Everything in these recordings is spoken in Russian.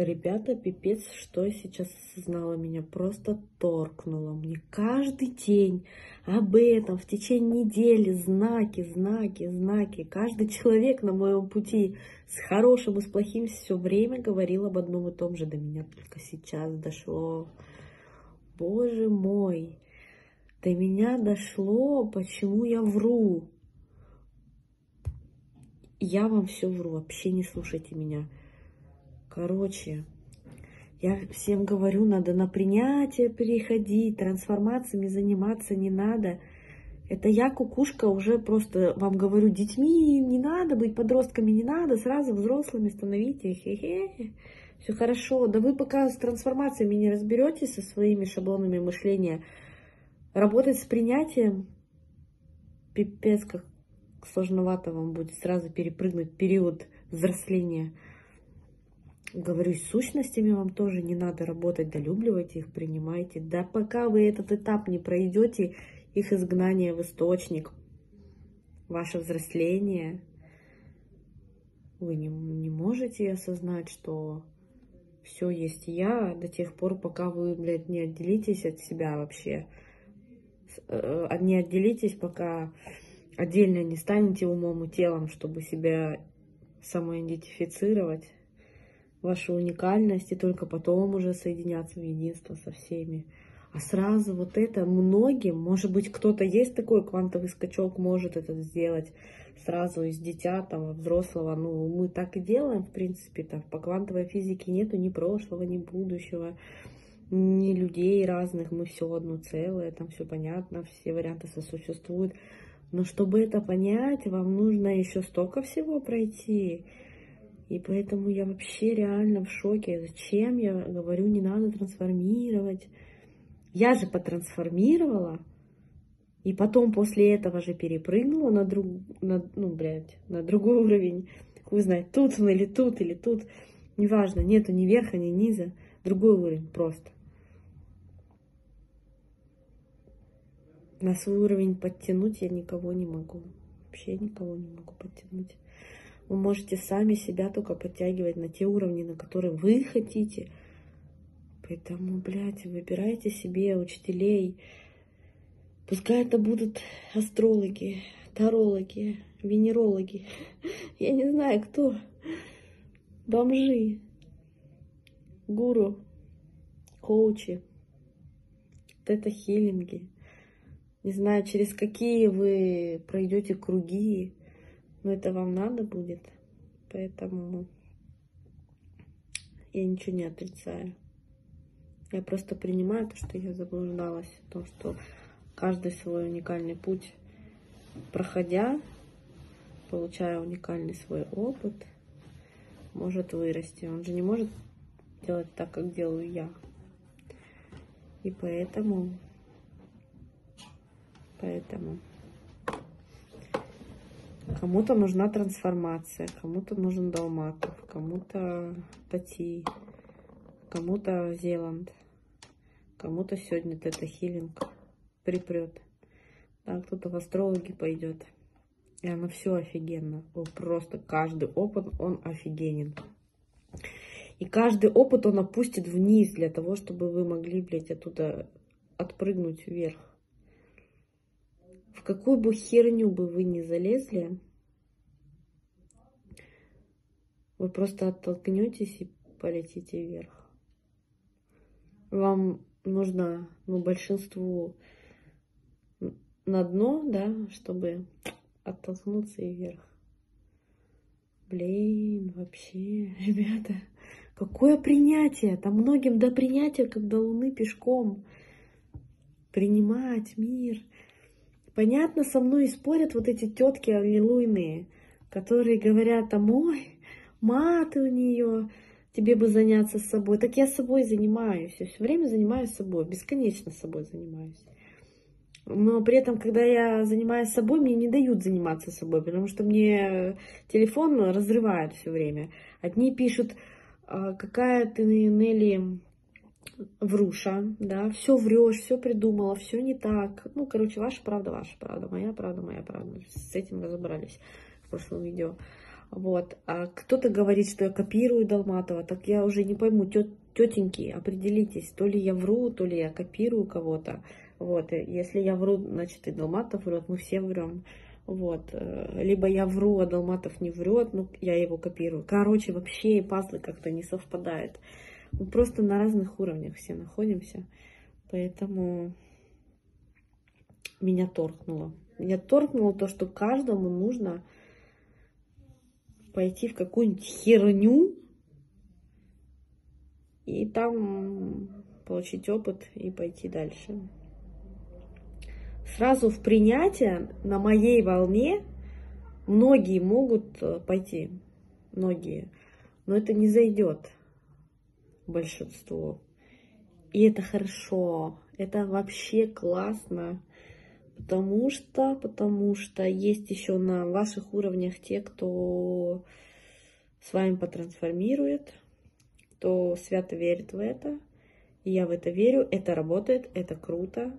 Ребята, пипец, что я сейчас осознала, меня просто торкнуло. Мне каждый день об этом в течение недели знаки, знаки, знаки. Каждый человек на моем пути с хорошим и с плохим все время говорил об одном и том же. До меня только сейчас дошло. Боже мой, до меня дошло, почему я вру. Я вам все вру, вообще не слушайте меня. Короче, я всем говорю, надо на принятие переходить, трансформациями заниматься не надо. Это я, кукушка, уже просто вам говорю, детьми не надо быть, подростками не надо, сразу взрослыми становитесь. Хе-хе. Все хорошо. Да вы пока с трансформациями не разберетесь со своими шаблонами мышления, работать с принятием, пипец, как сложновато вам будет сразу перепрыгнуть период взросления. Говорю, с сущностями вам тоже не надо работать, долюбливайте их, принимайте. Да пока вы этот этап не пройдете, их изгнание в источник, ваше взросление, вы не, не можете осознать, что все есть я до тех пор, пока вы, блядь, не отделитесь от себя вообще. Э, не отделитесь, пока отдельно не станете умом и телом, чтобы себя самоидентифицировать вашу уникальность и только потом уже соединяться в единство со всеми. А сразу вот это многим, может быть, кто-то есть такой квантовый скачок, может это сделать сразу из дитя, там, взрослого. Ну, мы так и делаем, в принципе, там, по квантовой физике нету ни прошлого, ни будущего, ни людей разных, мы все одно целое, там все понятно, все варианты сосуществуют. Но чтобы это понять, вам нужно еще столько всего пройти. И поэтому я вообще реально в шоке. Зачем я говорю, не надо трансформировать? Я же потрансформировала. И потом после этого же перепрыгнула на, друг, на, ну, блядь, на другой уровень. Вы знаете, тут он или тут, или тут. Неважно, нету ни верха, ни низа. Другой уровень просто. На свой уровень подтянуть я никого не могу. Вообще никого не могу подтянуть. Вы можете сами себя только подтягивать на те уровни, на которые вы хотите. Поэтому, блядь, выбирайте себе учителей. Пускай это будут астрологи, тарологи, венерологи. Я не знаю, кто. Бомжи, гуру, коучи, тета-хиллинги. Не знаю, через какие вы пройдете круги, но это вам надо будет, поэтому я ничего не отрицаю. Я просто принимаю то, что я заблуждалась, о том, что каждый свой уникальный путь, проходя, получая уникальный свой опыт, может вырасти. Он же не может делать так, как делаю я. И поэтому, поэтому Кому-то нужна трансформация, кому-то нужен Далматов, кому-то Тати, кому-то Зеланд, кому-то сегодня Тета Хиллинг припрет. Да, кто-то в астрологи пойдет. И оно все офигенно. Просто каждый опыт, он офигенен. И каждый опыт он опустит вниз для того, чтобы вы могли, блядь, оттуда отпрыгнуть вверх. Какую бы херню бы вы ни залезли, вы просто оттолкнетесь и полетите вверх. Вам нужно, ну, большинству на дно, да, чтобы оттолкнуться и вверх. Блин, вообще, ребята, какое принятие? Там многим до принятия, до Луны пешком. Принимать мир. Понятно, со мной спорят вот эти тетки аллилуйные, которые говорят, а мой, маты у нее, тебе бы заняться собой. Так я собой занимаюсь, я все время занимаюсь собой, бесконечно собой занимаюсь. Но при этом, когда я занимаюсь собой, мне не дают заниматься собой, потому что мне телефон разрывает все время. Одни пишут, «А, какая ты, Нелли, вруша, да, все врешь, все придумала, все не так. Ну, короче, ваша правда, ваша правда, моя правда, моя правда. С этим разобрались в прошлом видео. Вот. А кто-то говорит, что я копирую Долматова, так я уже не пойму, тет, тетеньки, определитесь, то ли я вру, то ли я копирую кого-то. Вот. Если я вру, значит и Долматов врет, мы все врем. Вот. Э, либо я вру, а Долматов не врет, ну, я его копирую. Короче, вообще пазлы как-то не совпадают. Мы просто на разных уровнях все находимся. Поэтому меня торкнуло. Меня торкнуло то, что каждому нужно пойти в какую-нибудь херню и там получить опыт и пойти дальше сразу в принятие на моей волне многие могут э, пойти, многие, но это не зайдет большинство. И это хорошо, это вообще классно, потому что, потому что есть еще на ваших уровнях те, кто с вами потрансформирует, кто свято верит в это, и я в это верю, это работает, это круто,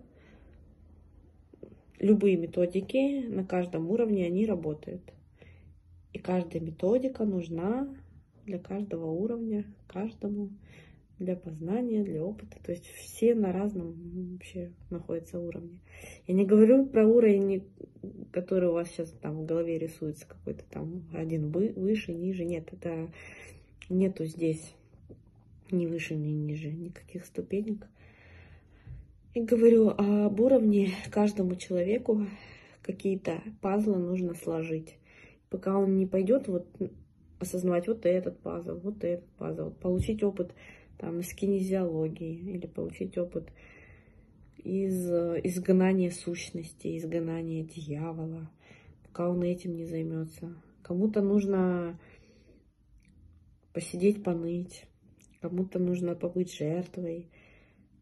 любые методики на каждом уровне, они работают. И каждая методика нужна для каждого уровня, каждому для познания, для опыта. То есть все на разном вообще находятся уровне. Я не говорю про уровень, который у вас сейчас там в голове рисуется, какой-то там один выше, ниже. Нет, это нету здесь ни выше, ни ниже, никаких ступенек. И говорю об уровне каждому человеку какие-то пазлы нужно сложить. Пока он не пойдет вот осознавать вот этот пазл, вот этот пазл, получить опыт там из кинезиологии или получить опыт из изгнания сущности, изгнания дьявола, пока он этим не займется. Кому-то нужно посидеть, поныть, кому-то нужно побыть жертвой,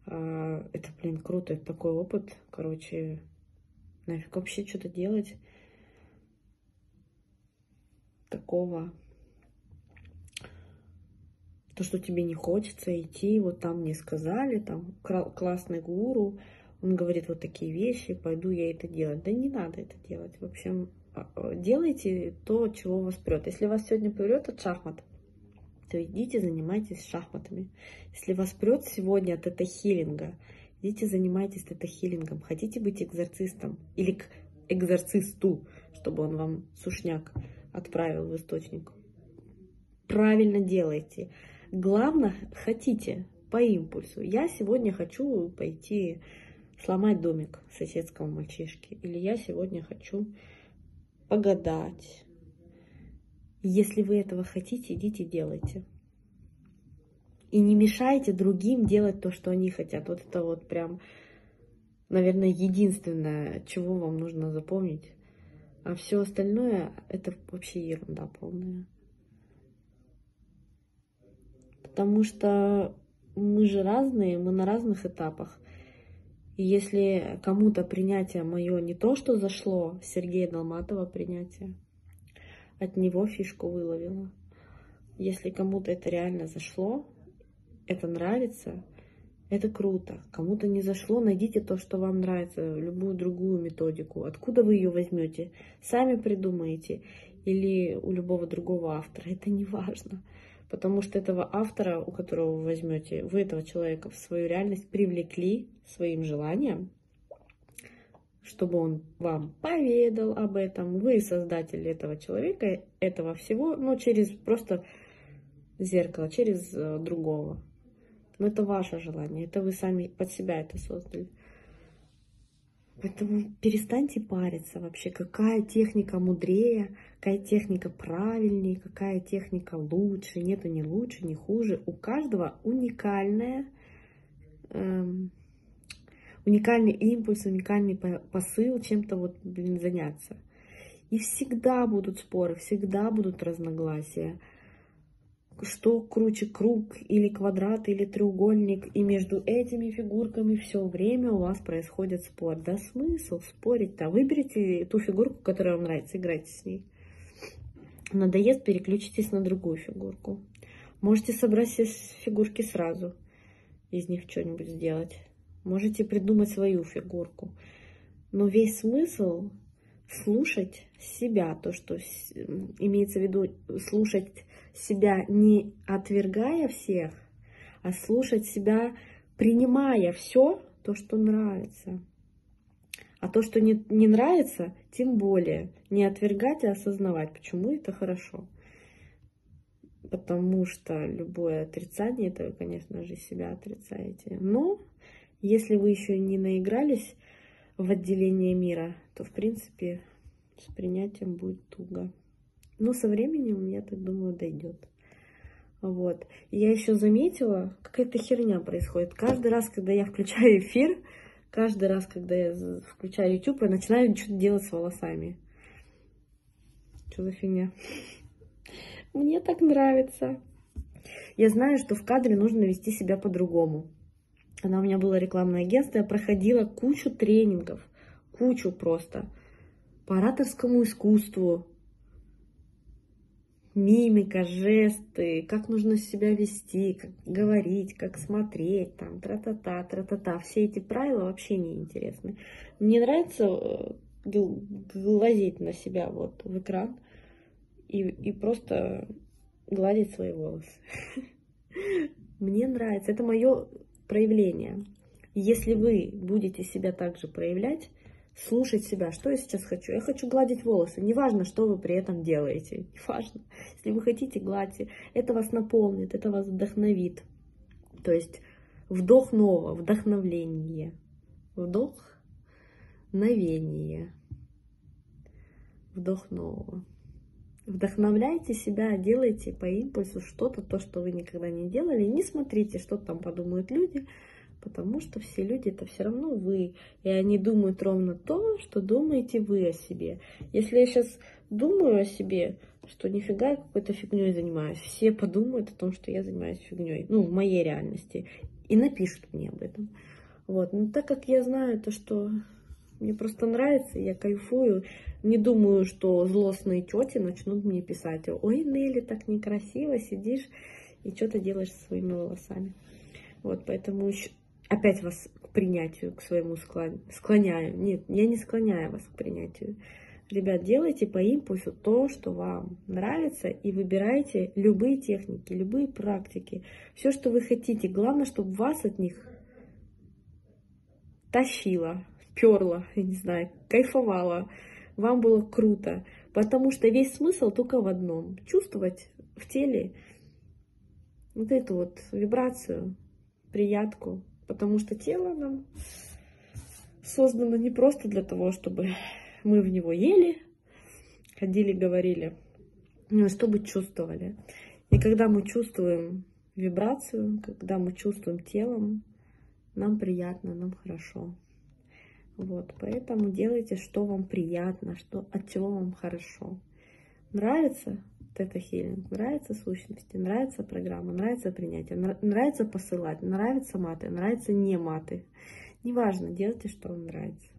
а, это, блин, круто, это такой опыт. Короче, нафиг вообще что-то делать такого. То, что тебе не хочется идти, вот там мне сказали, там классный гуру, он говорит вот такие вещи, пойду я это делать. Да не надо это делать. В общем, а, а, делайте то, чего вас прет. Если вас сегодня прет от шахмат, то идите занимайтесь шахматами. Если вас прет сегодня от тета-хиллинга, идите занимайтесь тета-хиллингом. Хотите быть экзорцистом или к экзорцисту, чтобы он вам сушняк отправил в источник. Правильно делайте. Главное, хотите по импульсу. Я сегодня хочу пойти сломать домик соседского мальчишки. Или я сегодня хочу погадать если вы этого хотите, идите делайте. И не мешайте другим делать то, что они хотят. Вот это вот прям, наверное, единственное, чего вам нужно запомнить. А все остальное это вообще ерунда полная. Потому что мы же разные, мы на разных этапах. И если кому-то принятие мое не то, что зашло, Сергея Долматова принятие, от него фишку выловила. Если кому-то это реально зашло, это нравится, это круто. Кому-то не зашло, найдите то, что вам нравится, любую другую методику. Откуда вы ее возьмете? Сами придумаете или у любого другого автора. Это не важно. Потому что этого автора, у которого вы возьмете, вы этого человека в свою реальность привлекли своим желанием, чтобы он вам поведал об этом. Вы создатель этого человека, этого всего, но через просто зеркало, через э, другого. Но это ваше желание, это вы сами под себя это создали. Поэтому перестаньте париться вообще, какая техника мудрее, какая техника правильнее, какая техника лучше. Нету ни лучше, ни хуже. У каждого уникальная эм, уникальный импульс, уникальный посыл чем-то вот, блин, заняться. И всегда будут споры, всегда будут разногласия. Что круче, круг или квадрат или треугольник. И между этими фигурками все время у вас происходит спор. Да смысл спорить-то? Выберите ту фигурку, которая вам нравится, играйте с ней. Надоест, переключитесь на другую фигурку. Можете собрать все фигурки сразу, из них что-нибудь сделать. Можете придумать свою фигурку. Но весь смысл слушать себя, то, что имеется в виду слушать себя не отвергая всех, а слушать себя, принимая все то, что нравится. А то, что не, не нравится, тем более не отвергать, а осознавать, почему это хорошо. Потому что любое отрицание, это вы, конечно же, себя отрицаете. Но если вы еще не наигрались в отделение мира, то, в принципе, с принятием будет туго. Но со временем, я так думаю, дойдет. Вот. я еще заметила, какая-то херня происходит. Каждый раз, когда я включаю эфир, каждый раз, когда я включаю YouTube, я начинаю что-то делать с волосами. Что за фигня? Мне так нравится. Я знаю, что в кадре нужно вести себя по-другому. Она у меня была рекламное агентство, я проходила кучу тренингов, кучу просто по ораторскому искусству, мимика, жесты, как нужно себя вести, как говорить, как смотреть, там, тра-та-та, тра-та-та. Все эти правила вообще не интересны. Мне нравится э, глазеть на себя вот в экран и, и просто гладить свои волосы. Мне нравится. Это мое проявление. Если вы будете себя также проявлять, слушать себя, что я сейчас хочу. Я хочу гладить волосы. Неважно, что вы при этом делаете. Неважно. Если вы хотите, гладьте. Это вас наполнит, это вас вдохновит. То есть вдох нового, вдохновление. Вдох, новение. Вдох нового. Вдохновляйте себя, делайте по импульсу что-то, то, что вы никогда не делали. Не смотрите, что там подумают люди потому что все люди это все равно вы, и они думают ровно то, что думаете вы о себе. Если я сейчас думаю о себе, что нифига я какой-то фигней занимаюсь, все подумают о том, что я занимаюсь фигней, ну, в моей реальности, и напишут мне об этом. Вот, но так как я знаю то, что мне просто нравится, я кайфую, не думаю, что злостные тети начнут мне писать, ой, Нелли, так некрасиво сидишь и что-то делаешь со своими волосами. Вот, поэтому опять вас к принятию, к своему склоняю. Нет, я не склоняю вас к принятию. Ребят, делайте по импульсу то, что вам нравится, и выбирайте любые техники, любые практики, все, что вы хотите. Главное, чтобы вас от них тащило, перло, я не знаю, кайфовало, вам было круто. Потому что весь смысл только в одном. Чувствовать в теле вот эту вот вибрацию, приятку, Потому что тело нам создано не просто для того, чтобы мы в него ели, ходили, говорили, но чтобы чувствовали. И когда мы чувствуем вибрацию, когда мы чувствуем телом, нам приятно, нам хорошо. Вот, поэтому делайте, что вам приятно, что, от чего вам хорошо. Нравится? Тета-хилинг, нравится сущности, нравится программа, нравится принятие, нравится посылать, нравится маты, нравится не маты. Неважно, делайте, что вам нравится.